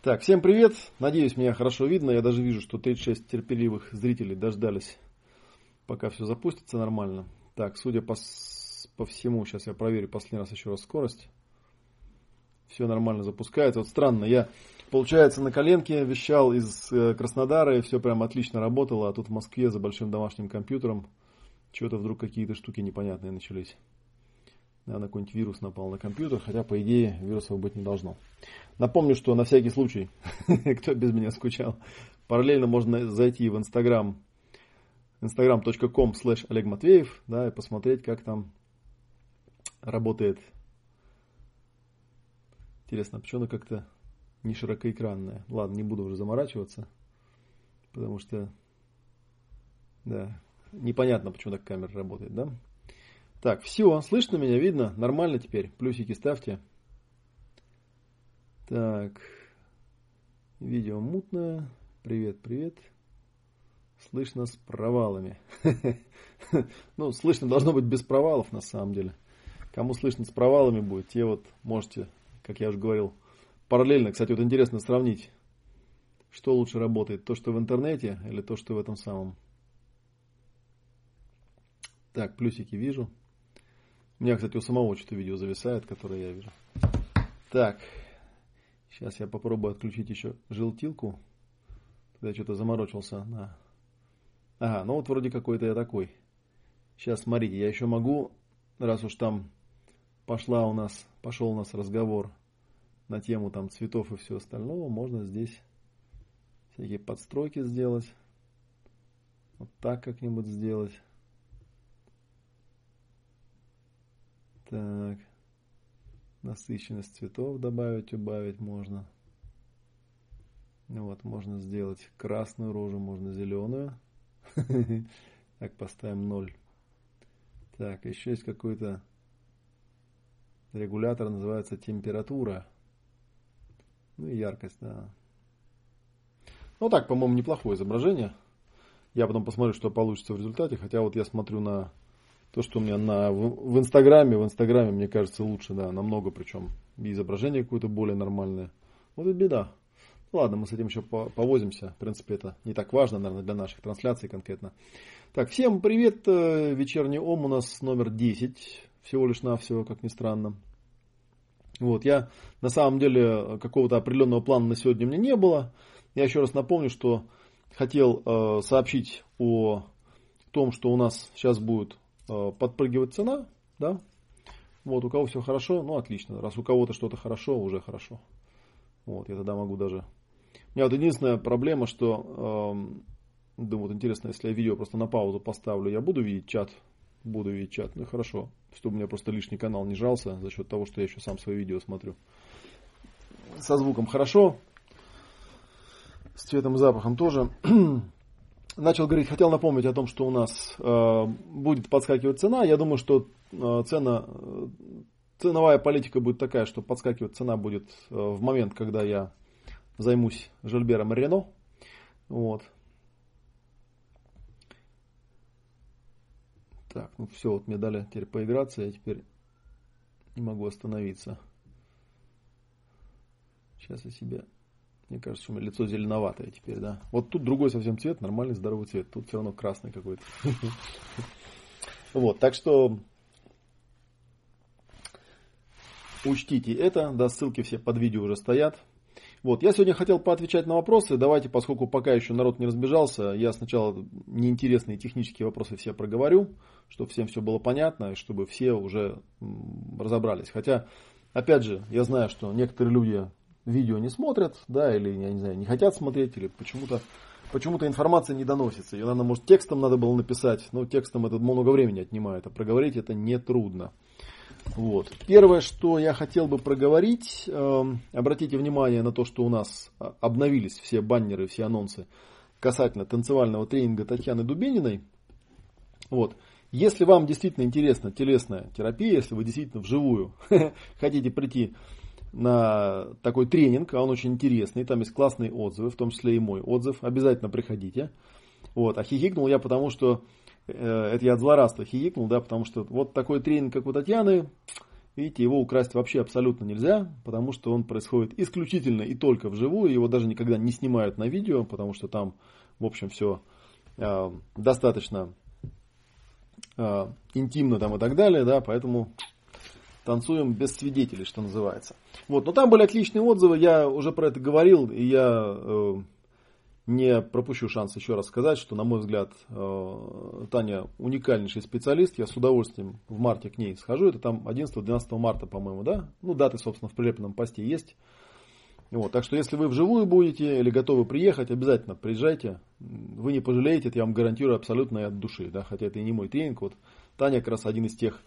Так, всем привет. Надеюсь, меня хорошо видно. Я даже вижу, что 36 терпеливых зрителей дождались, пока все запустится нормально. Так, судя по, по всему, сейчас я проверю последний раз еще раз скорость. Все нормально запускается. Вот странно, я, получается, на коленке вещал из э, Краснодара, и все прям отлично работало, а тут в Москве за большим домашним компьютером что-то вдруг какие-то штуки непонятные начались. Наверное, какой-нибудь вирус напал на компьютер, хотя, по идее, вирусов быть не должно. Напомню, что на всякий случай, кто без меня скучал, параллельно можно зайти в Instagram, instagram.com slash Олег Матвеев, да, и посмотреть, как там работает. Интересно, почему она как-то не широкоэкранная? Ладно, не буду уже заморачиваться, потому что, да, непонятно, почему так камера работает, да? Так, все, слышно меня, видно? Нормально теперь. Плюсики ставьте. Так, видео мутное. Привет, привет. Слышно с провалами. Ну, слышно должно быть без провалов на самом деле. Кому слышно с провалами будет, те вот можете, как я уже говорил, параллельно. Кстати, вот интересно сравнить, что лучше работает, то, что в интернете или то, что в этом самом. Так, плюсики вижу. У меня, кстати, у самого что-то видео зависает, которое я вижу. Так, сейчас я попробую отключить еще желтилку. Тогда что-то заморочился на... Ага, ну вот вроде какой-то я такой. Сейчас, смотрите, я еще могу, раз уж там пошла у нас, пошел у нас разговор на тему там цветов и все остального, можно здесь всякие подстройки сделать. Вот так как-нибудь сделать. Так. Насыщенность цветов добавить, убавить можно. Вот, можно сделать красную рожу, можно зеленую. Так, поставим 0. Так, еще есть какой-то регулятор, называется температура. Ну и яркость, да. Ну так, по-моему, неплохое изображение. Я потом посмотрю, что получится в результате. Хотя вот я смотрю на то, что у меня на, в, в Инстаграме, в Инстаграме, мне кажется, лучше, да, намного причем. И изображение какое-то более нормальное. Вот это беда. Ладно, мы с этим еще повозимся. В принципе, это не так важно, наверное, для наших трансляций конкретно. Так, всем привет. Э, вечерний ом у нас номер 10. Всего лишь навсего, как ни странно. Вот, я на самом деле какого-то определенного плана на сегодня у меня не было. Я еще раз напомню, что хотел э, сообщить о том, что у нас сейчас будет Э, подпрыгивать цена, да, вот, у кого все хорошо, ну, отлично. Раз у кого-то что-то хорошо, уже хорошо. Вот, я тогда могу даже... У меня вот единственная проблема, что, эм, думаю, вот интересно, если я видео просто на паузу поставлю, я буду видеть чат? Буду видеть чат, ну хорошо. Чтобы у меня просто лишний канал не жался за счет того, что я еще сам свои видео смотрю. Со звуком хорошо. С цветом и запахом тоже. начал говорить, хотел напомнить о том, что у нас э, будет подскакивать цена. Я думаю, что э, цена, э, ценовая политика будет такая, что подскакивать цена будет э, в момент, когда я займусь Жильбером Рено. Вот. Так, ну все, вот мне дали теперь поиграться, я теперь не могу остановиться. Сейчас я себе мне кажется, у меня лицо зеленоватое теперь, да. Вот тут другой совсем цвет, нормальный здоровый цвет. Тут все равно красный какой-то. Вот, так что учтите это, да, ссылки все под видео уже стоят. Вот, я сегодня хотел поотвечать на вопросы. Давайте, поскольку пока еще народ не разбежался, я сначала неинтересные технические вопросы все проговорю, чтобы всем все было понятно, и чтобы все уже разобрались. Хотя, опять же, я знаю, что некоторые люди видео не смотрят, да, или, я не знаю, не хотят смотреть, или почему-то почему-то информация не доносится. Ее, наверное, может, текстом надо было написать, но текстом это много времени отнимает, а проговорить это нетрудно. Вот. Первое, что я хотел бы проговорить, э, обратите внимание на то, что у нас обновились все баннеры, все анонсы касательно танцевального тренинга Татьяны Дубениной. Вот. Если вам действительно интересна телесная терапия, если вы действительно вживую хотите прийти на такой тренинг, а он очень интересный, там есть классные отзывы, в том числе и мой отзыв, обязательно приходите. Вот. А хихикнул я потому, что, э, это я от злорадства хихикнул, да, потому что вот такой тренинг, как у Татьяны, Видите, его украсть вообще абсолютно нельзя, потому что он происходит исключительно и только вживую. Его даже никогда не снимают на видео, потому что там, в общем, все э, достаточно э, интимно там и так далее, да, поэтому танцуем без свидетелей, что называется. Вот, но там были отличные отзывы, я уже про это говорил, и я э, не пропущу шанс еще раз сказать, что, на мой взгляд, э, Таня уникальнейший специалист. Я с удовольствием в марте к ней схожу. Это там 11-12 марта, по-моему, да? Ну, даты, собственно, в прилепленном посте есть. Вот, так что, если вы вживую будете или готовы приехать, обязательно приезжайте. Вы не пожалеете, это я вам гарантирую абсолютно от души. Да? Хотя это и не мой тренинг. Вот Таня как раз один из тех,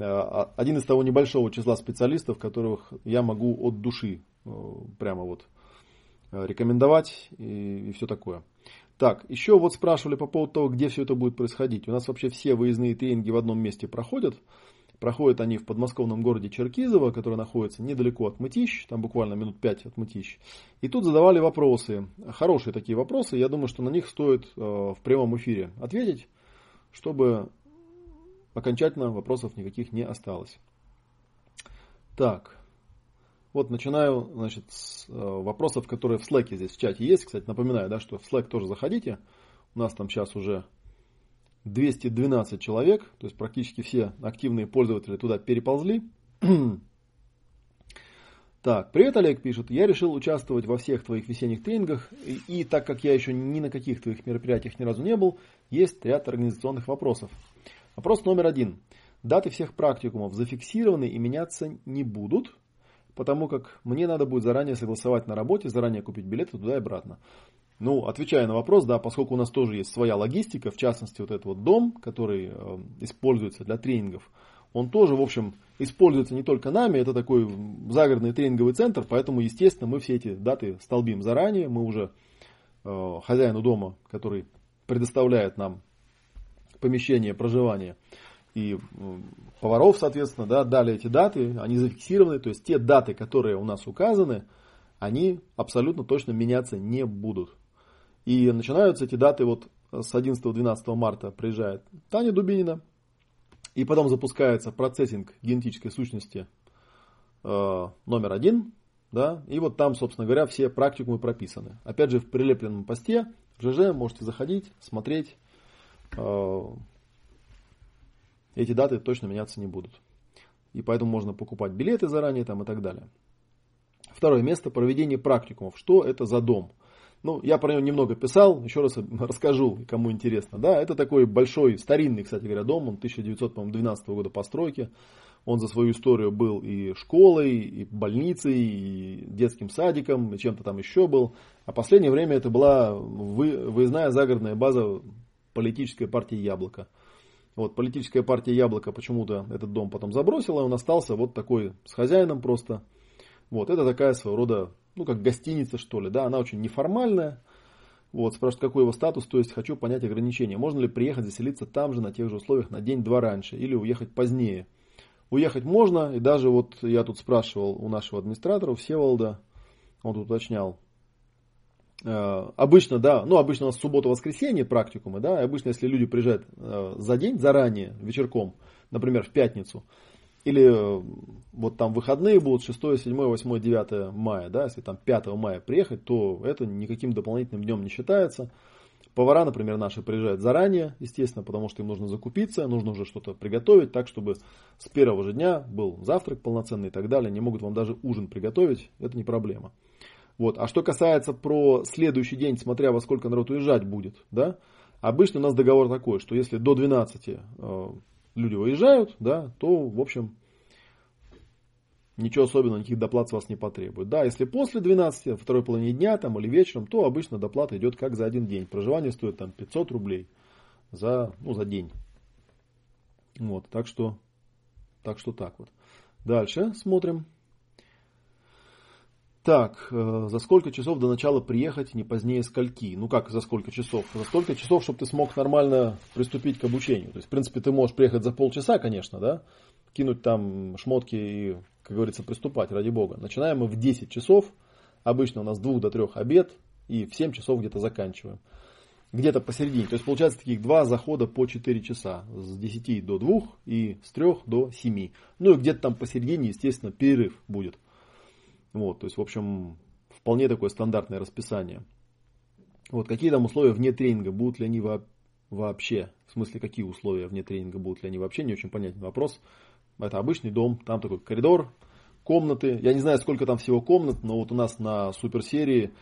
один из того небольшого числа специалистов, которых я могу от души э, прямо вот Э, рекомендовать и, и все такое. Так, еще вот спрашивали по поводу того, где все это будет происходить. У нас вообще все выездные тренинги в одном месте проходят. Проходят они в подмосковном городе Черкизово, который находится недалеко от Мытищ, там буквально минут пять от Мытищ. И тут задавали вопросы, хорошие такие вопросы, я думаю, что на них стоит э, в прямом эфире ответить, чтобы окончательно вопросов никаких не осталось. Так, вот начинаю значит, с э, вопросов, которые в Slack здесь в чате есть. Кстати, напоминаю, да, что в Slack тоже заходите. У нас там сейчас уже 212 человек, то есть практически все активные пользователи туда переползли. Так, привет, Олег пишет. Я решил участвовать во всех твоих весенних тренингах, и, и так как я еще ни на каких твоих мероприятиях ни разу не был, есть ряд организационных вопросов. Вопрос номер один. Даты всех практикумов зафиксированы и меняться не будут потому как мне надо будет заранее согласовать на работе, заранее купить билеты туда и обратно. Ну, отвечая на вопрос, да, поскольку у нас тоже есть своя логистика, в частности, вот этот вот дом, который э, используется для тренингов, он тоже, в общем, используется не только нами, это такой загородный тренинговый центр, поэтому, естественно, мы все эти даты столбим заранее, мы уже э, хозяину дома, который предоставляет нам помещение проживания, и поваров, соответственно, да, дали эти даты, они зафиксированы, то есть те даты, которые у нас указаны, они абсолютно точно меняться не будут. И начинаются эти даты вот с 11-12 марта приезжает Таня Дубинина, и потом запускается процессинг генетической сущности э, номер один, да, и вот там, собственно говоря, все практикумы прописаны. Опять же, в прилепленном посте в ЖЖ можете заходить, смотреть, эти даты точно меняться не будут. И поэтому можно покупать билеты заранее там и так далее. Второе место проведение практикумов. Что это за дом? Ну, я про него немного писал, еще раз расскажу, кому интересно. Да, это такой большой, старинный, кстати говоря, дом, он 1912 года постройки. Он за свою историю был и школой, и больницей, и детским садиком, и чем-то там еще был. А последнее время это была выездная загородная база политической партии «Яблоко». Вот, политическая партия Яблоко почему-то этот дом потом забросила, и он остался вот такой с хозяином просто. Вот, это такая своего рода, ну, как гостиница, что ли, да, она очень неформальная. Вот, спрашивают, какой его статус, то есть хочу понять ограничения. Можно ли приехать заселиться там же, на тех же условиях, на день-два раньше, или уехать позднее. Уехать можно, и даже вот я тут спрашивал у нашего администратора, у Всеволода, он тут уточнял, обычно, да, ну обычно у нас суббота-воскресенье практикумы, да, и обычно если люди приезжают э, за день, заранее, вечерком, например, в пятницу, или э, вот там выходные будут 6, 7, 8, 9 мая, да, если там 5 мая приехать, то это никаким дополнительным днем не считается. Повара, например, наши приезжают заранее, естественно, потому что им нужно закупиться, нужно уже что-то приготовить, так, чтобы с первого же дня был завтрак полноценный и так далее. Не могут вам даже ужин приготовить, это не проблема. Вот. А что касается про следующий день, смотря во сколько народ уезжать будет, да, обычно у нас договор такой, что если до 12 э, люди уезжают, да, то, в общем, ничего особенного, никаких доплат с вас не потребует. Да, если после 12, второй половине дня там, или вечером, то обычно доплата идет как за один день. Проживание стоит там 500 рублей за, ну, за день. Вот, так что, так что так вот. Дальше смотрим. Так, э, за сколько часов до начала приехать, не позднее скольки? Ну как за сколько часов? За сколько часов, чтобы ты смог нормально приступить к обучению. То есть, в принципе, ты можешь приехать за полчаса, конечно, да? Кинуть там шмотки и, как говорится, приступать, ради бога. Начинаем мы в 10 часов. Обычно у нас с 2 до 3 обед. И в 7 часов где-то заканчиваем. где-то посередине. То есть получается таких два захода по 4 часа. С 10 до 2 и с 3 до 7. Ну и где-то там посередине, естественно, перерыв будет. Вот, то есть, в общем, вполне такое стандартное расписание. Вот, какие там условия вне тренинга, будут ли они вообще? В смысле, какие условия вне тренинга будут ли они вообще? Не очень понятный вопрос. Это обычный дом, там такой коридор, комнаты. Я не знаю, сколько там всего комнат, но вот у нас на суперсерии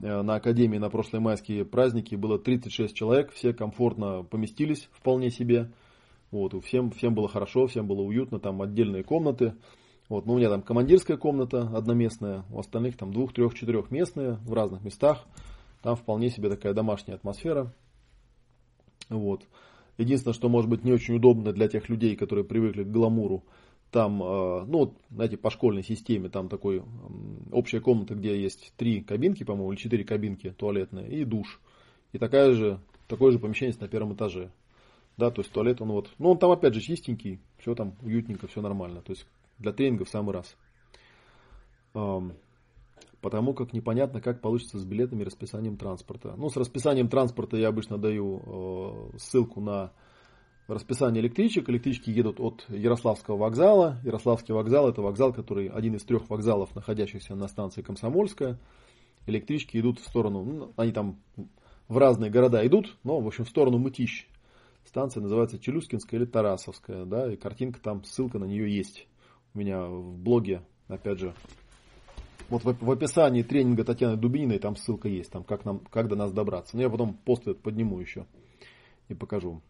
Э, на Академии на прошлые майские праздники было 36 человек, все комфортно поместились вполне себе. Вот, всем, всем было хорошо, всем было уютно, там отдельные комнаты. Вот, ну, у меня там командирская комната одноместная, у остальных там двух, трех, четырехместные в разных местах. Там вполне себе такая домашняя атмосфера. Вот. Единственное, что может быть не очень удобно для тех людей, которые привыкли к гламуру, там, э, ну, знаете, по школьной системе, там такой общая комната, где есть три кабинки, по-моему, или четыре кабинки туалетные и душ. И такая же, такое же помещение на первом этаже. Да, то есть туалет, он вот, ну, он там опять же чистенький, все там уютненько, все нормально. То есть для тренинга в самый раз. Потому как непонятно, как получится с билетами и расписанием транспорта. Ну, с расписанием транспорта я обычно даю э, ссылку на расписание электричек. Электрички едут от Ярославского вокзала. Ярославский вокзал это вокзал, который один из трех вокзалов, находящихся на станции Комсомольская. Электрички идут в сторону, ну, они там в разные города идут, но в общем в сторону Мытищ. Станция называется Челюскинская или Тарасовская, да, и картинка там, ссылка на нее есть. У меня в блоге, опять же, вот в, в описании тренинга Татьяны Дубининой там ссылка есть, там как, нам, как до нас добраться. Но я потом пост этот подниму еще и покажу.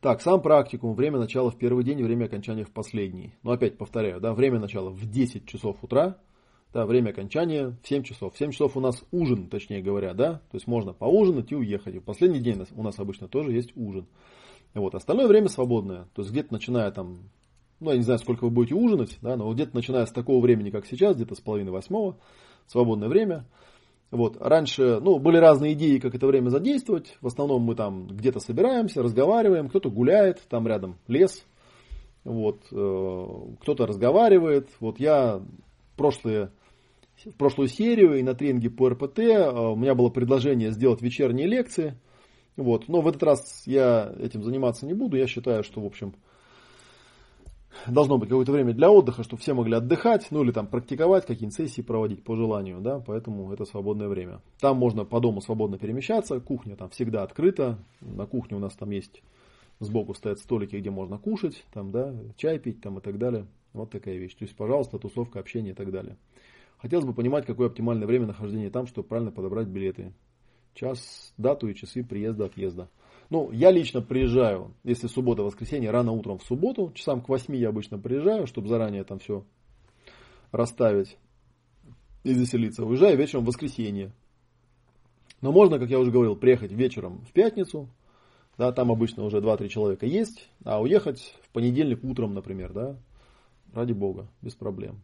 Так, сам практикум, время начала в первый день, время окончания в последний. Но опять повторяю, да, время начала в 10 часов утра, да, время окончания в 7 часов. В 7 часов у нас ужин, точнее говоря, да, то есть можно поужинать и уехать. И в последний день у нас обычно тоже есть ужин. Вот, остальное время свободное, то есть где-то начиная там, ну я не знаю, сколько вы будете ужинать, да, но где-то начиная с такого времени, как сейчас, где-то с половины восьмого, свободное время. Вот. Раньше ну, были разные идеи, как это время задействовать. В основном мы там где-то собираемся, разговариваем, кто-то гуляет, там рядом лес, вот, э, кто-то разговаривает. Вот я прошлые, в прошлую серию и на тренинге по РПТ э, у меня было предложение сделать вечерние лекции. Вот. Но в этот раз я этим заниматься не буду. Я считаю, что, в общем, должно быть какое-то время для отдыха, чтобы все могли отдыхать, ну или там практиковать, какие-нибудь сессии проводить по желанию, да, поэтому это свободное время. Там можно по дому свободно перемещаться, кухня там всегда открыта, на кухне у нас там есть сбоку стоят столики, где можно кушать, там, да, чай пить там и так далее. Вот такая вещь. То есть, пожалуйста, тусовка, общение и так далее. Хотелось бы понимать, какое оптимальное время нахождения там, чтобы правильно подобрать билеты. Час, дату и часы приезда, отъезда. Ну, я лично приезжаю, если суббота, воскресенье, рано утром в субботу, часам к 8 я обычно приезжаю, чтобы заранее там все расставить и заселиться. Уезжаю вечером в воскресенье. Но можно, как я уже говорил, приехать вечером в пятницу, да, там обычно уже 2-3 человека есть, а уехать в понедельник утром, например, да, ради бога, без проблем.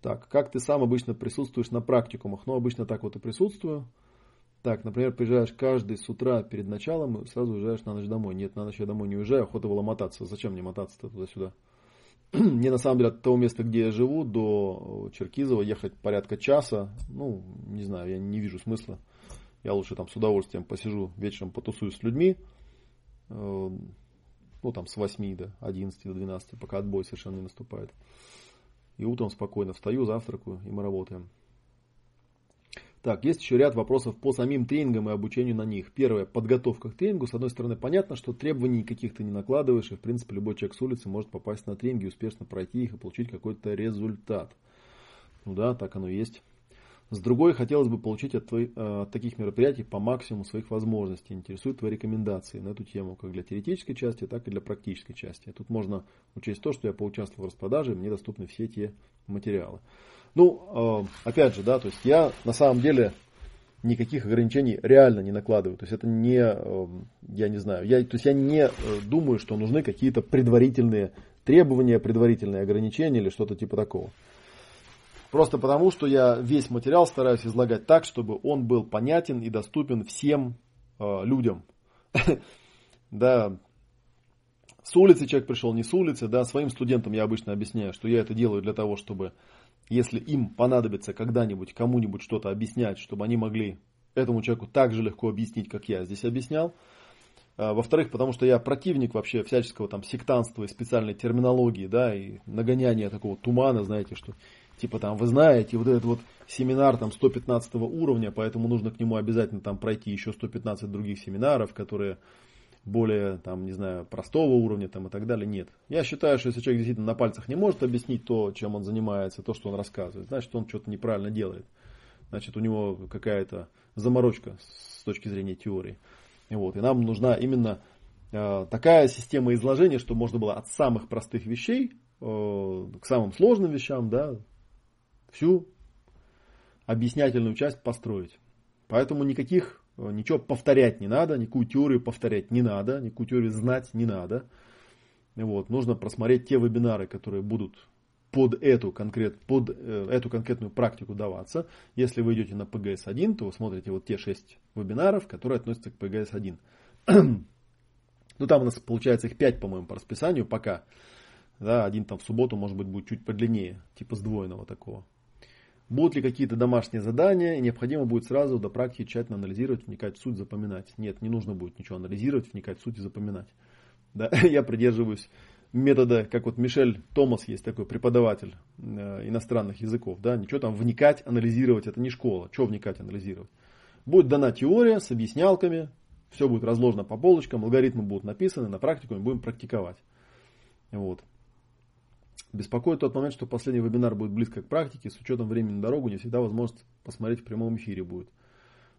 Так, как ты сам обычно присутствуешь на практикумах? Ну, обычно так вот и присутствую. Так, например, приезжаешь каждый с утра перед началом, и сразу уезжаешь на ночь домой. Нет, на ночь я домой не уезжаю, охота было мотаться. Зачем мне мотаться-то туда-сюда? мне на самом деле от того места, где я живу, до Черкизова ехать порядка часа. Ну, не знаю, я не вижу смысла. Я лучше там с удовольствием посижу вечером, потусуюсь с людьми. Э, ну, там с 8 до 11 до 12, пока отбой совершенно не наступает. И утром спокойно встаю, завтракаю, и мы работаем. Так, есть еще ряд вопросов по самим тренингам и обучению на них. Первое, подготовка к тренингу. С одной стороны, понятно, что требований каких-то не накладываешь, и в принципе любой человек с улицы может попасть на тренинги, успешно пройти их и получить какой-то результат. Ну да, так оно и есть. С другой, хотелось бы получить от, твоих, э, от таких мероприятий по максимуму своих возможностей. Интересуют твои рекомендации на эту тему, как для теоретической части, так и для практической части. Тут можно учесть то, что я поучаствовал в распродаже, мне доступны все те материалы. Ну, э, опять же, да, то есть я на самом деле никаких ограничений реально не накладываю. То есть это не, э, я не знаю, я, то есть я не э, думаю, что нужны какие-то предварительные требования, предварительные ограничения или что-то типа такого. Просто потому, что я весь материал стараюсь излагать так, чтобы он был понятен и доступен всем э, людям. Да, с улицы человек пришел, не с улицы, да, своим студентам я обычно объясняю, что я это делаю для того, чтобы если им понадобится когда-нибудь кому-нибудь что-то объяснять, чтобы они могли этому человеку так же легко объяснить, как я здесь объяснял. А, во-вторых, потому что я противник вообще всяческого там сектанства и специальной терминологии, да, и нагоняния такого тумана, знаете, что типа там вы знаете, вот этот вот семинар там 115 уровня, поэтому нужно к нему обязательно там пройти еще 115 других семинаров, которые более, там, не знаю, простого уровня там, и так далее. Нет. Я считаю, что если человек действительно на пальцах не может объяснить то, чем он занимается, то, что он рассказывает, значит, он что-то неправильно делает. Значит, у него какая-то заморочка с точки зрения теории. И, вот, и нам нужна именно э, такая система изложения, чтобы можно было от самых простых вещей э, к самым сложным вещам, да, всю объяснятельную часть построить. Поэтому никаких ничего повторять не надо, никакую теорию повторять не надо, никакую теорию знать не надо. Вот, нужно просмотреть те вебинары, которые будут под эту, конкрет, под э, эту конкретную практику даваться. Если вы идете на PGS-1, то вы смотрите вот те шесть вебинаров, которые относятся к PGS-1. ну, там у нас получается их 5, по-моему, по расписанию пока. Да, один там в субботу, может быть, будет чуть подлиннее, типа сдвоенного такого. Будут ли какие-то домашние задания, необходимо будет сразу до практики тщательно анализировать, вникать в суть, запоминать. Нет, не нужно будет ничего анализировать, вникать в суть и запоминать. Да, я придерживаюсь метода, как вот Мишель Томас есть такой преподаватель э, иностранных языков, да, ничего там вникать, анализировать, это не школа, что вникать, анализировать. Будет дана теория с объяснялками, все будет разложено по полочкам, алгоритмы будут написаны, на практику мы будем практиковать. Вот. Беспокоит тот момент, что последний вебинар будет близко к практике, с учетом времени на дорогу не всегда возможность посмотреть в прямом эфире будет.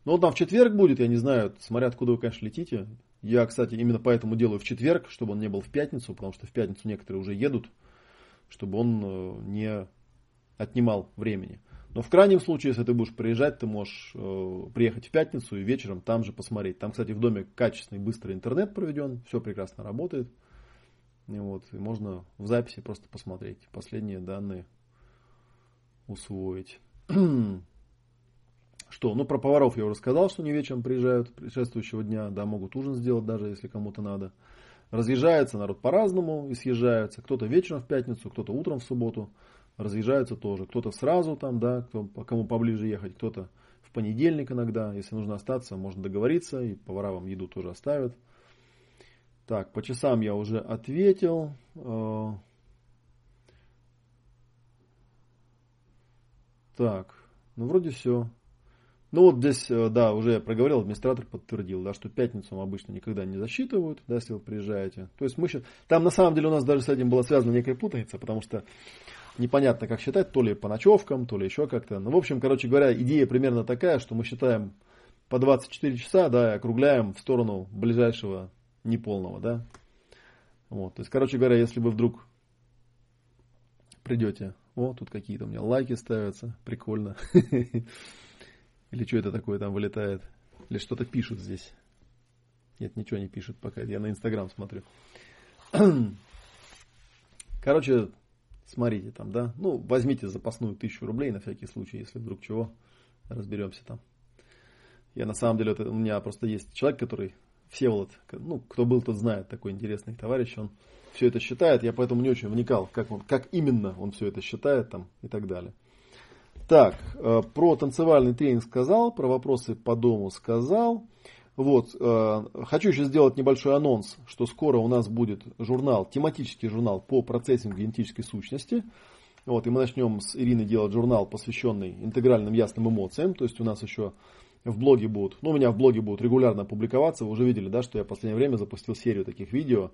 Но он там в четверг будет, я не знаю, смотря откуда вы, конечно, летите. Я, кстати, именно поэтому делаю в четверг, чтобы он не был в пятницу, потому что в пятницу некоторые уже едут, чтобы он э, не отнимал времени. Но в крайнем случае, если ты будешь приезжать, ты можешь э, приехать в пятницу и вечером там же посмотреть. Там, кстати, в доме качественный быстрый интернет проведен, все прекрасно работает. И вот, и можно в записи просто посмотреть, последние данные усвоить. Что? Ну, про поваров я уже сказал, что они вечером приезжают предшествующего дня, да, могут ужин сделать даже, если кому-то надо. Разъезжается народ по-разному и съезжается. Кто-то вечером в пятницу, кто-то утром в субботу. Разъезжаются тоже. Кто-то сразу там, да, кто, кому поближе ехать, кто-то в понедельник иногда. Если нужно остаться, можно договориться, и повара вам еду тоже оставят. Так, по часам я уже ответил. Э, так, ну вроде все. Ну вот здесь, э, да, уже я проговорил, администратор подтвердил, да, что пятницу обычно никогда не засчитывают, да, если вы приезжаете. То есть мы сейчас... Там на самом деле у нас даже с этим была связана некая путаница, потому что непонятно, как считать, то ли по ночевкам, то ли еще как-то. Ну, в общем, короче говоря, идея примерно такая, что мы считаем по 24 часа, да, и округляем в сторону ближайшего неполного, да. Вот, то есть, короче говоря, если вы вдруг придете, о, тут какие-то у меня лайки ставятся, прикольно. Или что это такое там вылетает? Или что-то пишут здесь? Нет, ничего не пишут пока, я на Инстаграм смотрю. Короче, смотрите там, да. Ну, возьмите запасную тысячу рублей на всякий случай, если вдруг чего, разберемся там. Я на самом деле, это, у меня просто есть человек, который Всеволод, ну, кто был, тот знает, такой интересный товарищ, он все это считает, я поэтому не очень вникал, как, он, как именно он все это считает там и так далее. Так, э, про танцевальный тренинг сказал, про вопросы по дому сказал. Вот, э, хочу еще сделать небольшой анонс, что скоро у нас будет журнал, тематический журнал по процессингу генетической сущности. Вот, и мы начнем с Ириной делать журнал, посвященный интегральным ясным эмоциям. То есть у нас еще в блоге будут, ну, у меня в блоге будут регулярно публиковаться. Вы уже видели, да, что я в последнее время запустил серию таких видео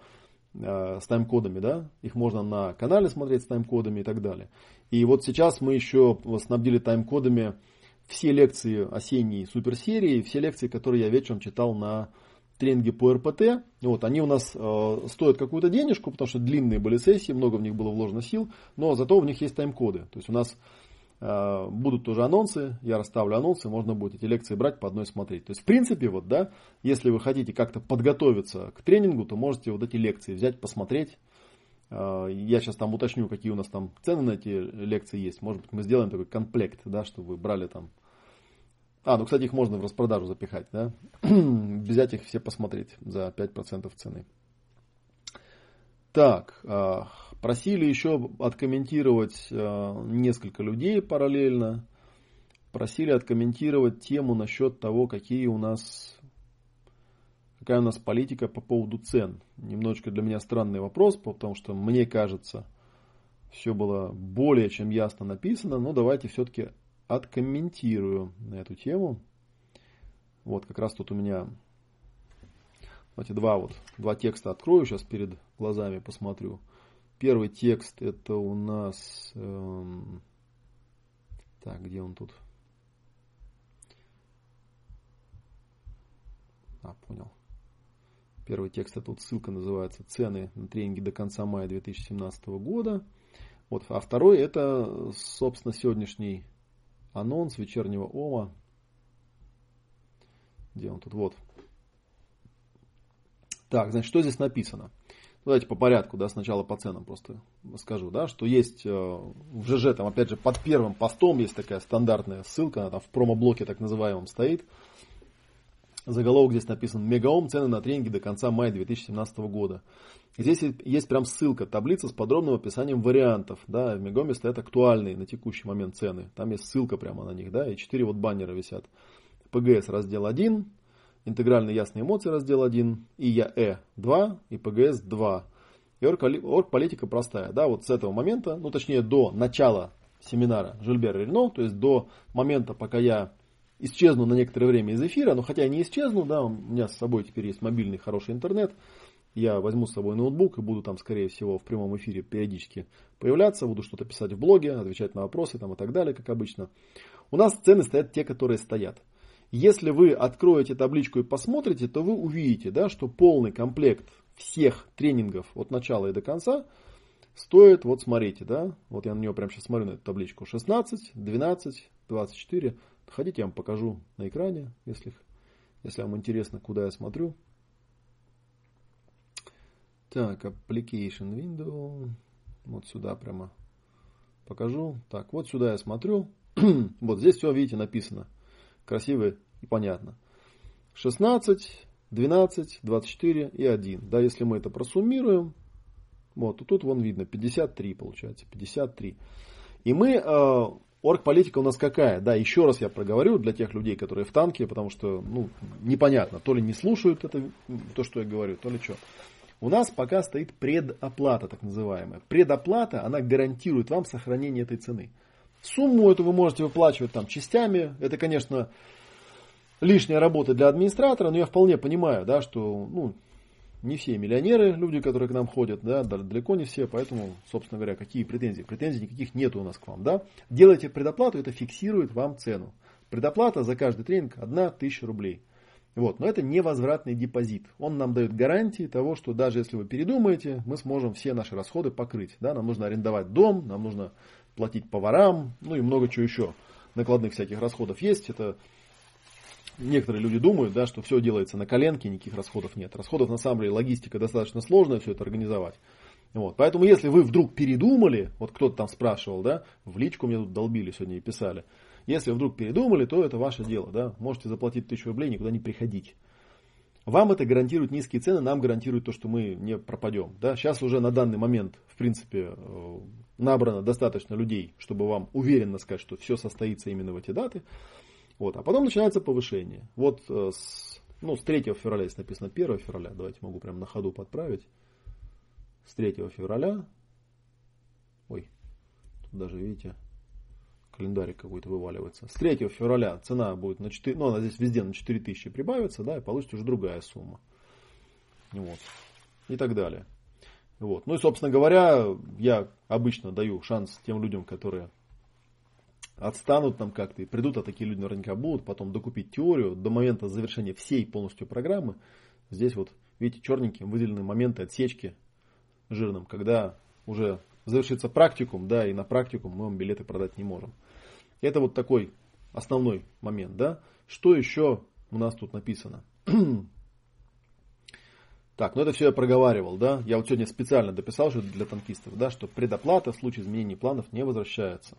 э, с тайм-кодами, да. Их можно на канале смотреть с тайм-кодами и так далее. И вот сейчас мы еще снабдили тайм-кодами все лекции осенней суперсерии, все лекции, которые я вечером читал на тренинге по РПТ. Вот, они у нас э, стоят какую-то денежку, потому что длинные были сессии, много в них было вложено сил, но зато в них есть тайм-коды. То есть у нас будут тоже анонсы, я расставлю анонсы, можно будет эти лекции брать по одной смотреть. То есть, в принципе, вот, да, если вы хотите как-то подготовиться к тренингу, то можете вот эти лекции взять, посмотреть. Э, я сейчас там уточню, какие у нас там цены на эти лекции есть. Может быть, мы сделаем такой комплект, да, чтобы вы брали там. А, ну, кстати, их можно в распродажу запихать, да. Взять их все посмотреть за 5% цены. Так, э, Просили еще откомментировать э, несколько людей параллельно. просили откомментировать тему насчет того, какие у нас, какая у нас политика по поводу цен. Немножечко для меня странный вопрос, потому что мне кажется, все было более чем ясно написано, но давайте все-таки откомментирую на эту тему. Вот как раз тут у меня эти два вот два текста открою сейчас перед глазами посмотрю. Первый текст это у нас эм, так где он тут? А понял. Первый текст это тут ссылка называется "Цены на тренинги до конца мая 2017 года". Вот, а второй это собственно сегодняшний анонс вечернего Ома. Где он тут? Вот. Так, значит, что здесь написано? Давайте по порядку, да, сначала по ценам просто скажу, да, что есть э, в ЖЖ, там, опять же, под первым постом есть такая стандартная ссылка, она там в промо-блоке так называемом стоит. Заголовок здесь написан «Мегаом. Цены на тренинги до конца мая 2017 года». Здесь есть прям ссылка, таблица с подробным описанием вариантов. Да, в Мегоме стоят актуальные на текущий момент цены. Там есть ссылка прямо на них, да, и четыре вот баннера висят. ПГС раздел 1, интегральные ясные эмоции раздел 1, ИЯЭ 2 и ПГС 2. И орг-политика простая. Да, вот с этого момента, ну точнее до начала семинара Жильбера Рено, то есть до момента, пока я исчезну на некоторое время из эфира, но хотя я не исчезну, да, у меня с собой теперь есть мобильный хороший интернет, я возьму с собой ноутбук и буду там, скорее всего, в прямом эфире периодически появляться, буду что-то писать в блоге, отвечать на вопросы там и так далее, как обычно. У нас цены стоят те, которые стоят. Если вы откроете табличку и посмотрите, то вы увидите, да, что полный комплект всех тренингов от начала и до конца стоит, вот смотрите, да, вот я на нее прямо сейчас смотрю на эту табличку, 16, 12, 24. Хотите, я вам покажу на экране, если, если вам интересно, куда я смотрю. Так, Application Window. Вот сюда прямо покажу. Так, вот сюда я смотрю. вот здесь все, видите, написано. Красиво и понятно. 16, 12, 24 и 1. Да, если мы это просуммируем, вот, то тут вон видно 53 получается. 53. И мы, э, оргполитика у нас какая? Да, еще раз я проговорю для тех людей, которые в танке, потому что, ну, непонятно, то ли не слушают это, то, что я говорю, то ли что. У нас пока стоит предоплата, так называемая. Предоплата, она гарантирует вам сохранение этой цены. Сумму эту вы можете выплачивать там частями. Это, конечно, лишняя работа для администратора, но я вполне понимаю, да, что ну, не все миллионеры, люди, которые к нам ходят, да, далеко не все, поэтому, собственно говоря, какие претензии? Претензий никаких нет у нас к вам, да. Делайте предоплату, это фиксирует вам цену. Предоплата за каждый тренинг 1000 рублей. Вот. Но это невозвратный депозит. Он нам дает гарантии того, что даже если вы передумаете, мы сможем все наши расходы покрыть. Да? Нам нужно арендовать дом, нам нужно платить поварам, ну и много чего еще. Накладных всяких расходов есть. Это некоторые люди думают, да, что все делается на коленке, никаких расходов нет. Расходов на самом деле логистика достаточно сложная, все это организовать. Вот. Поэтому, если вы вдруг передумали, вот кто-то там спрашивал, да, в личку мне тут долбили сегодня и писали, если вдруг передумали, то это ваше дело. Да? Можете заплатить тысячу рублей, никуда не приходить. Вам это гарантирует низкие цены, нам гарантирует то, что мы не пропадем. Да? Сейчас уже на данный момент, в принципе, э, набрано достаточно людей, чтобы вам уверенно сказать, что все состоится именно в эти даты. Вот. А потом начинается повышение. Вот э, с, ну, с 3 февраля, если написано 1 февраля, давайте могу прямо на ходу подправить. С 3 февраля, ой, тут даже видите, календарик какой-то вываливается. С 3 февраля цена будет на 4, ну она здесь везде на 4000 прибавится, да, и получится уже другая сумма. Вот. И так далее. Вот. Ну и, собственно говоря, я обычно даю шанс тем людям, которые отстанут там как-то и придут, а такие люди наверняка будут, потом докупить теорию до момента завершения всей полностью программы. Здесь вот, видите, черненьким выделены моменты отсечки жирным, когда уже завершится практикум, да, и на практикум мы вам билеты продать не можем. Это вот такой основной момент, да. Что еще у нас тут написано? Так, ну это все я проговаривал, да. Я вот сегодня специально дописал что для танкистов, да, что предоплата в случае изменения планов не возвращается.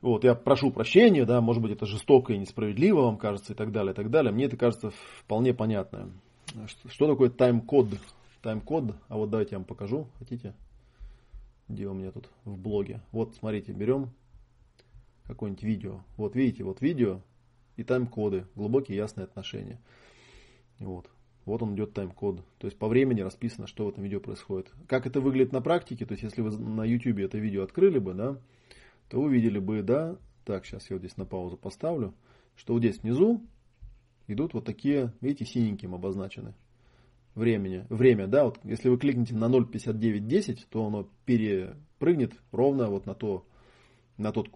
Вот, я прошу прощения, да, может быть это жестоко и несправедливо вам кажется и так далее, и так далее. Мне это кажется вполне понятно. Что, что такое тайм-код? Тайм-код, а вот давайте я вам покажу, хотите? Где у меня тут в блоге? Вот, смотрите, берем какое-нибудь видео. Вот видите, вот видео и тайм-коды, глубокие ясные отношения. Вот. Вот он идет тайм-код. То есть по времени расписано, что в этом видео происходит. Как это выглядит на практике, то есть если вы на YouTube это видео открыли бы, да, то вы видели бы, да, так, сейчас я вот здесь на паузу поставлю, что вот здесь внизу идут вот такие, видите, синеньким обозначены времени, время, да, вот если вы кликнете на 0.59.10, то оно перепрыгнет ровно вот на то, на тот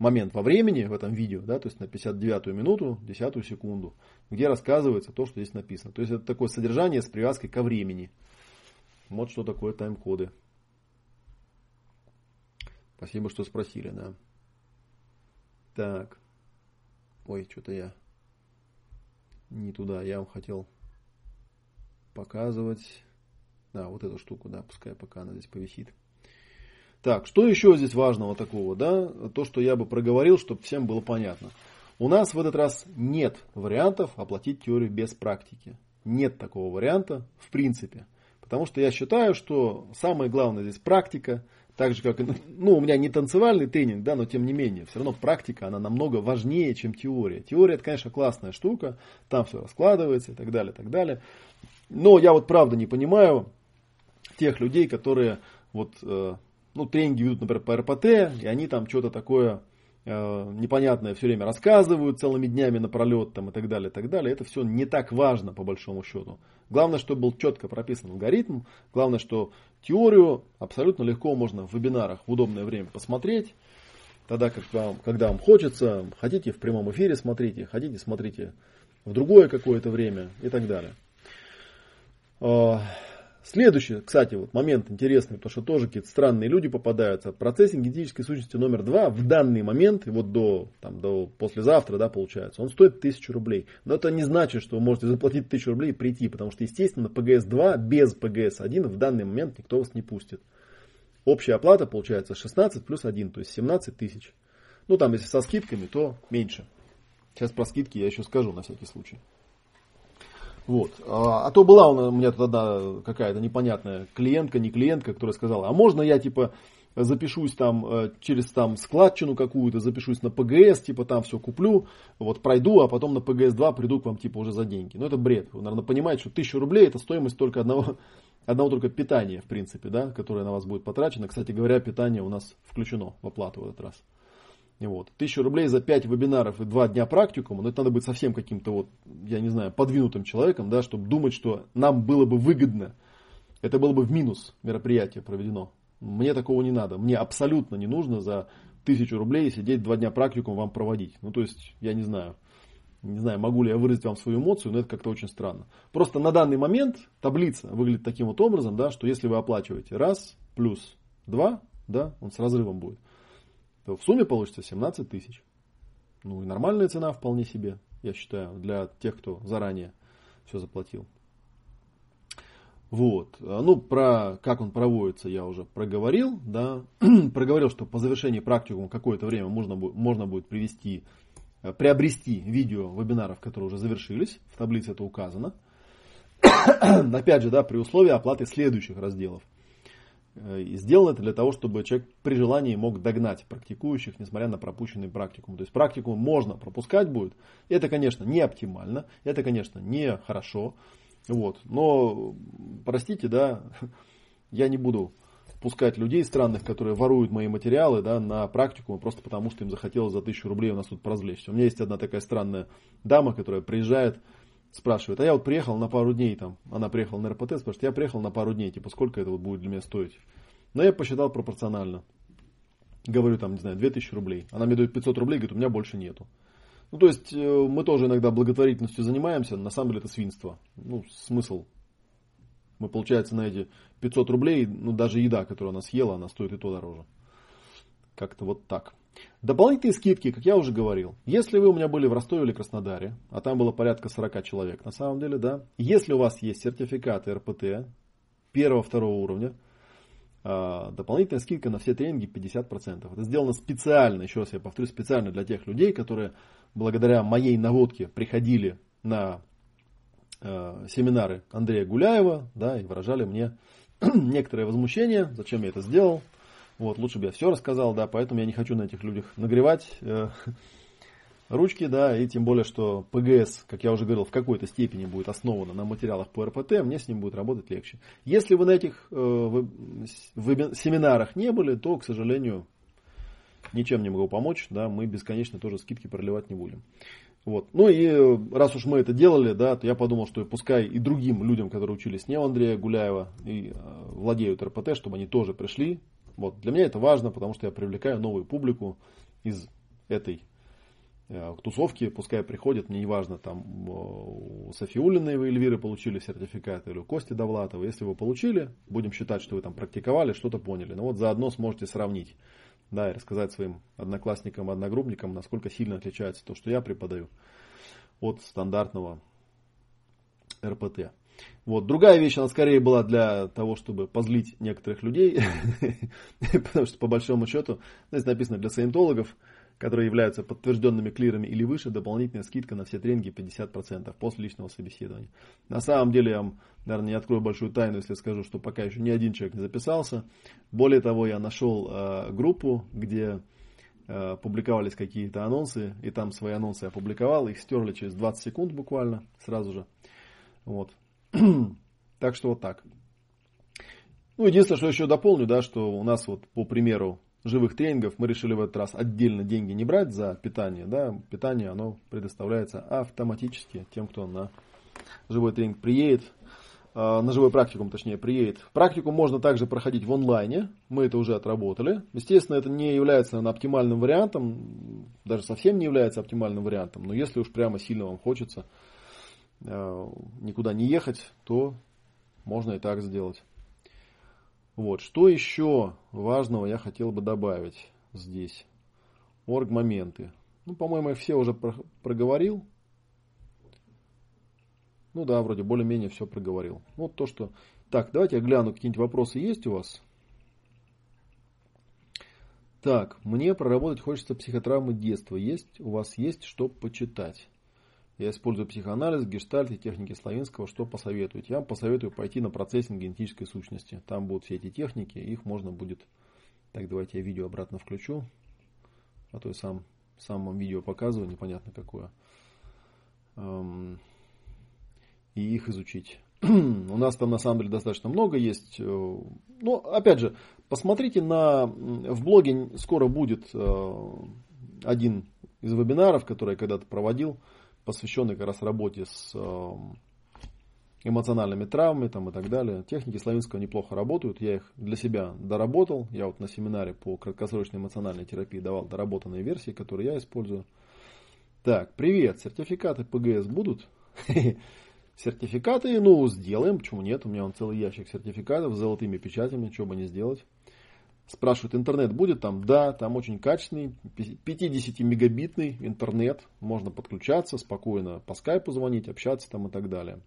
момент во времени в этом видео, да, то есть на 59 минуту, 10 секунду, где рассказывается то, что здесь написано. То есть это такое содержание с привязкой ко времени. Вот что такое тайм-коды. Спасибо, что спросили, да. Так. Ой, что-то я не туда. Я вам хотел показывать. Да, вот эту штуку, да, пускай пока она здесь повисит. Так, что еще здесь важного такого, да? То, что я бы проговорил, чтобы всем было понятно. У нас в этот раз нет вариантов оплатить теорию без практики. Нет такого варианта в принципе. Потому что я считаю, что самое главное здесь практика. Так же, как, ну, у меня не танцевальный тренинг, да, но тем не менее, все равно практика, она намного важнее, чем теория. Теория, это, конечно, классная штука, там все раскладывается и так далее, и так далее. Но я вот правда не понимаю тех людей, которые вот, э, ну, тренинги ведут, например, по РПТ, и они там что-то такое э, непонятное все время рассказывают целыми днями напролет там, и так далее, и так далее. Это все не так важно по большому счету. Главное, чтобы был четко прописан алгоритм. Главное, что теорию абсолютно легко можно в вебинарах в удобное время посмотреть. Тогда, когда вам, когда вам хочется, хотите в прямом эфире смотрите, хотите смотрите в другое какое-то время и так далее. Следующий, кстати, вот момент интересный, потому что тоже какие-то странные люди попадаются. Процессинг генетической сущности номер два в данный момент, вот до, там, до послезавтра, да, получается, он стоит 1000 рублей. Но это не значит, что вы можете заплатить 1000 рублей и прийти, потому что, естественно, PGS-2 без PGS-1 в данный момент никто вас не пустит. Общая оплата получается 16 плюс 1, то есть 17 тысяч. Ну, там, если со скидками, то меньше. Сейчас про скидки я еще скажу на всякий случай. Вот. А, а то была у меня тогда какая-то непонятная клиентка, не клиентка, которая сказала, а можно я типа запишусь там э, через там складчину какую-то, запишусь на ПГС, типа там все куплю, вот пройду, а потом на ПГС-2 приду к вам типа уже за деньги. Ну это бред. Вы, наверное, понимаете, что 1000 рублей это стоимость только одного, одного только питания, в принципе, да, которое на вас будет потрачено. Кстати говоря, питание у нас включено в оплату в этот раз. Вот. Тысячу рублей за 5 вебинаров и 2 дня практикума, но это надо быть совсем каким-то вот, я не знаю, подвинутым человеком, да, чтобы думать, что нам было бы выгодно. Это было бы в минус мероприятие проведено. Мне такого не надо. Мне абсолютно не нужно за тысячу рублей сидеть два дня практикум вам проводить. Ну, то есть, я не знаю. Не знаю, могу ли я выразить вам свою эмоцию, но это как-то очень странно. Просто на данный момент таблица выглядит таким вот образом, да, что если вы оплачиваете раз плюс два, да, он с разрывом будет то в сумме получится 17 тысяч. Ну и нормальная цена вполне себе, я считаю, для тех, кто заранее все заплатил. Вот. Ну, про как он проводится, я уже проговорил. Да. проговорил, что по завершении практикума какое-то время можно, можно будет привести, э, приобрести видео вебинаров, которые уже завершились. В таблице это указано. Опять же, да, при условии оплаты следующих разделов. Э, и сделано это для того, чтобы человек при желании мог догнать практикующих, несмотря на пропущенный практикум. То есть практикум можно пропускать будет. Это, конечно, не оптимально, это, конечно, не хорошо. Вот. Но, простите, да, я не буду пускать людей странных, которые воруют мои материалы да, на практику просто потому, что им захотелось за тысячу рублей у нас тут поразвлечься. У меня есть одна такая странная дама, которая приезжает спрашивает, а я вот приехал на пару дней, там, она приехала на РПТ, спрашивает, я приехал на пару дней, типа, сколько это вот будет для меня стоить? Но я посчитал пропорционально. Говорю, там, не знаю, 2000 рублей. Она мне дает 500 рублей, говорит, у меня больше нету. Ну, то есть, э, мы тоже иногда благотворительностью занимаемся, на самом деле это свинство. Ну, смысл. Мы, получается, на эти 500 рублей, ну, даже еда, которую она съела, она стоит и то дороже. Как-то вот так. Дополнительные скидки, как я уже говорил, если вы у меня были в Ростове или Краснодаре, а там было порядка 40 человек на самом деле, да, если у вас есть сертификаты РПТ первого-второго уровня, а, дополнительная скидка на все тренинги 50%. Это сделано специально, еще раз я повторю, специально для тех людей, которые благодаря моей наводке приходили на э, семинары Андрея Гуляева да, и выражали мне некоторое возмущение, зачем я это сделал, Вот, лучше бы я все рассказал, да, поэтому я не хочу на этих людях нагревать э, ручки, да, и тем более, что ПГС, как я уже говорил, в какой-то степени будет основано на материалах по РПТ, мне с ним будет работать легче. Если вы на этих э, в, в, семинарах не были, то, к сожалению, ничем не могу помочь, да, мы бесконечно тоже скидки проливать не будем. Вот. Ну и э, раз уж мы это делали, да, то я подумал, что пускай и другим людям, которые учились не у Андрея Гуляева и э, владеют РПТ, чтобы они тоже пришли. Вот. Для меня это важно, потому что я привлекаю новую публику из этой э, тусовки, пускай приходят, мне не важно, там э, у Софиулиной вы Эльвиры получили сертификат или у Кости Довлатова. Если вы получили, будем считать, что вы там практиковали, что-то поняли. Ну вот заодно сможете сравнить да, и рассказать своим одноклассникам, одногруппникам, насколько сильно отличается то, что я преподаю от стандартного РПТ. Вот. Другая вещь, она скорее была для того, чтобы позлить некоторых людей, потому что по большому счету, здесь написано для саентологов, которые являются подтвержденными клирами или выше, дополнительная скидка на все тренинги 50% после личного собеседования. На самом деле, я вам, наверное, не открою большую тайну, если скажу, что пока еще ни один человек не записался. Более того, я нашел э, группу, где э, публиковались какие-то анонсы, и там свои анонсы опубликовал, их стерли через 20 секунд буквально, сразу же. Вот. так что вот так. Ну, единственное, что еще дополню, да, что у нас вот по примеру живых тренингов мы решили в этот раз отдельно деньги не брать за питание. Да, питание оно предоставляется автоматически тем, кто на живой тренинг приедет, а, на живой практикум, точнее, приедет. Практику можно также проходить в онлайне, мы это уже отработали. Естественно, это не является наверное, оптимальным вариантом, даже совсем не является оптимальным вариантом, но если уж прямо сильно вам хочется никуда не ехать, то можно и так сделать. Вот. Что еще важного я хотел бы добавить здесь? Орг-моменты. Ну, по-моему, их все уже проговорил. Ну да, вроде более-менее все проговорил. Вот то, что... Так, давайте я гляну, какие-нибудь вопросы есть у вас. Так, мне проработать хочется психотравмы детства. Есть, у вас есть что почитать? Я использую психоанализ, гештальт и техники Славинского. Что посоветуете? Я вам посоветую пойти на процессинг генетической сущности. Там будут все эти техники, их можно будет... Так, давайте я видео обратно включу. А то я сам, сам вам видео показываю, непонятно какое. Эм, и их изучить. У нас там на самом деле достаточно много есть. Э, Но ну, опять же, посмотрите на... В блоге скоро будет э, один из вебинаров, который я когда-то проводил посвященный как раз работе с эм, эмоциональными травмами там, и так далее. Техники Славинского неплохо работают. Я их для себя доработал. Я вот на семинаре по краткосрочной эмоциональной терапии давал доработанные версии, которые я использую. Так, привет. Сертификаты ПГС будут? Сертификаты, ну, сделаем. Почему нет? У меня он целый ящик сертификатов с золотыми печатями. Чего бы не сделать. Спрашивают, интернет будет там? Да, там очень качественный, 50-мегабитный интернет. Можно подключаться, спокойно по скайпу звонить, общаться там и так далее.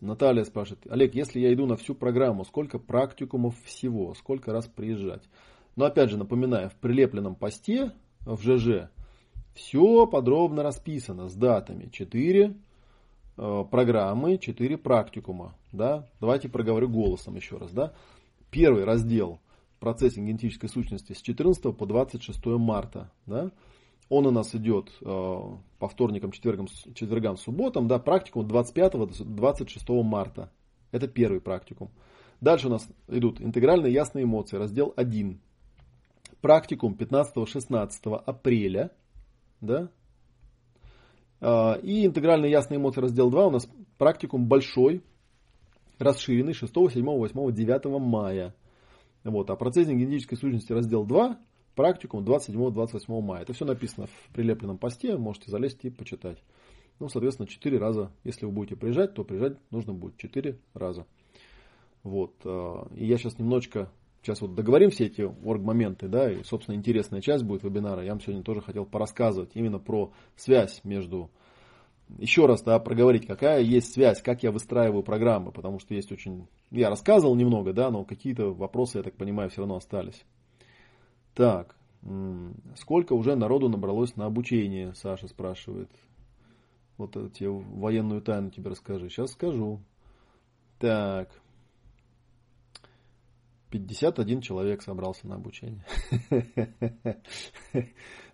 Наталья спрашивает, Олег, если я иду на всю программу, сколько практикумов всего, сколько раз приезжать? Но опять же, напоминаю, в прилепленном посте в ЖЖ все подробно расписано с датами. 4 э, программы, 4 практикума. Да? Давайте проговорю голосом еще раз. Да? Первый раздел процессинг генетической сущности с 14 по 26 марта. Да? Он у нас идет э, по вторникам, четвергам, четвергам, субботам. Да, практикум 25-26 марта. Это первый практикум. Дальше у нас идут интегральные ясные эмоции, раздел 1. Практикум 15-16 апреля. Да? Э, и интегральные ясные эмоции, раздел 2 у нас практикум большой, расширенный 6, 7, 8, 9 мая. Вот. А процессинг генетической сущности раздел 2, практикум 27-28 мая. Это все написано в прилепленном посте, можете залезть и почитать. Ну, соответственно, 4 раза, если вы будете приезжать, то приезжать нужно будет 4 раза. Вот. А, и я сейчас немножечко, сейчас вот договорим все эти орг-моменты, да, и, собственно, интересная часть будет вебинара. Я вам сегодня тоже хотел порассказывать именно про связь между еще раз да, проговорить, какая есть связь, как я выстраиваю программы, потому что есть очень... Я рассказывал немного, да, но какие-то вопросы, я так понимаю, все равно остались. Так, сколько уже народу набралось на обучение, Саша спрашивает. Вот тебе военную тайну тебе расскажи. Сейчас скажу. Так. 51 человек собрался на обучение.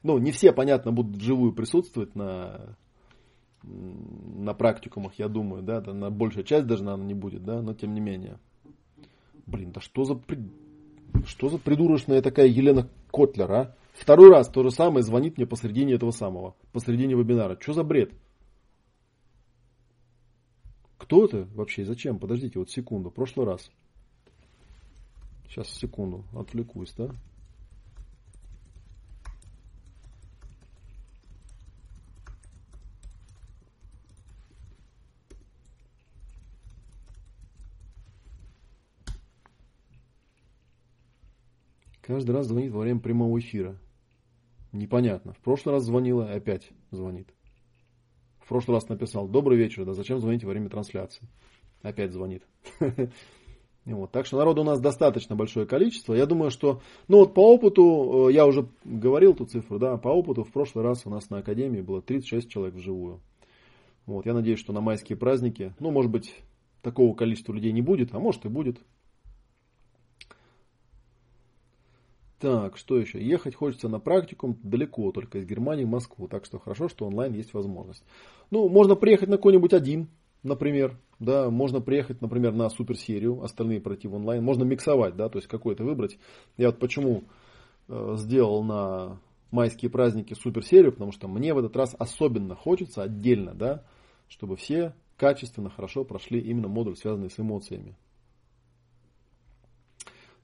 Ну, не все, понятно, будут вживую присутствовать на, на практикумах, я думаю, да, на большая часть даже, наверное, не будет, да, но тем не менее. Блин, да что за, что за придурочная такая Елена Котлер, а? Второй раз то же самое звонит мне посредине этого самого, посредине вебинара. Что за бред? Кто это вообще? Зачем? Подождите, вот секунду. Прошлый раз. Сейчас, секунду. Отвлекусь, да? Каждый раз звонит во время прямого эфира. Непонятно. В прошлый раз звонила и опять звонит. В прошлый раз написал, добрый вечер, да зачем звоните во время трансляции? Опять звонит. Вот. Так что народу у нас достаточно большое количество. Я думаю, что, ну вот по опыту, э, я уже говорил эту цифру, да, по опыту в прошлый раз у нас на Академии было 36 человек вживую. Вот. Я надеюсь, что на майские праздники, ну, может быть, такого количества людей не будет, а может и будет. Так, что еще? Ехать хочется на практикум далеко, только из Германии в Москву. Так что хорошо, что онлайн есть возможность. Ну, можно приехать на какой-нибудь один, например. Да, можно приехать, например, на суперсерию, остальные пройти в онлайн. Можно миксовать, да, то есть какой-то выбрать. Я вот почему э, сделал на майские праздники суперсерию, потому что мне в этот раз особенно хочется отдельно, да, чтобы все качественно, хорошо прошли именно модуль, связанный с эмоциями.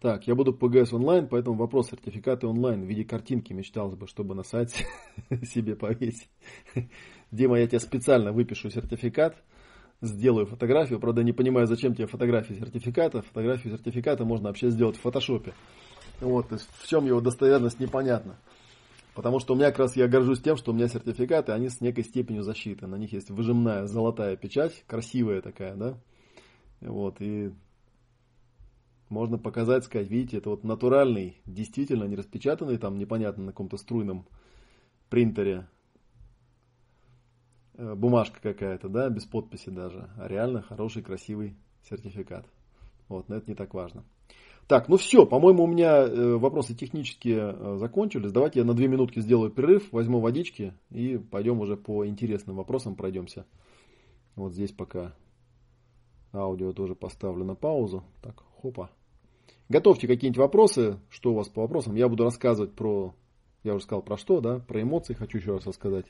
Так, я буду ПГС онлайн, поэтому вопрос сертификаты онлайн в виде картинки мечталось бы, чтобы на сайте себе повесить. Дима, я тебе специально выпишу сертификат, сделаю фотографию. Правда, не понимаю, зачем тебе фотография сертификата. Фотографию сертификата можно вообще сделать в фотошопе. Вот, в чем его достоверность непонятно. Потому что у меня как раз я горжусь тем, что у меня сертификаты, они с некой степенью защиты. На них есть выжимная золотая печать, красивая такая, да. Вот, и можно показать, сказать, видите, это вот натуральный, действительно не распечатанный там непонятно на каком-то струйном принтере э, бумажка какая-то, да, без подписи даже, а реально хороший, красивый сертификат. Вот, но это не так важно. Так, ну все, по-моему, у меня э, вопросы технические э, закончились. Давайте я на две минутки сделаю перерыв, возьму водички и пойдем уже по интересным вопросам пройдемся. Вот здесь пока аудио тоже поставлю на паузу. Так, хопа. Готовьте какие-нибудь вопросы, что у вас по вопросам. Я буду рассказывать про, я уже сказал про что, да, про эмоции хочу еще раз рассказать.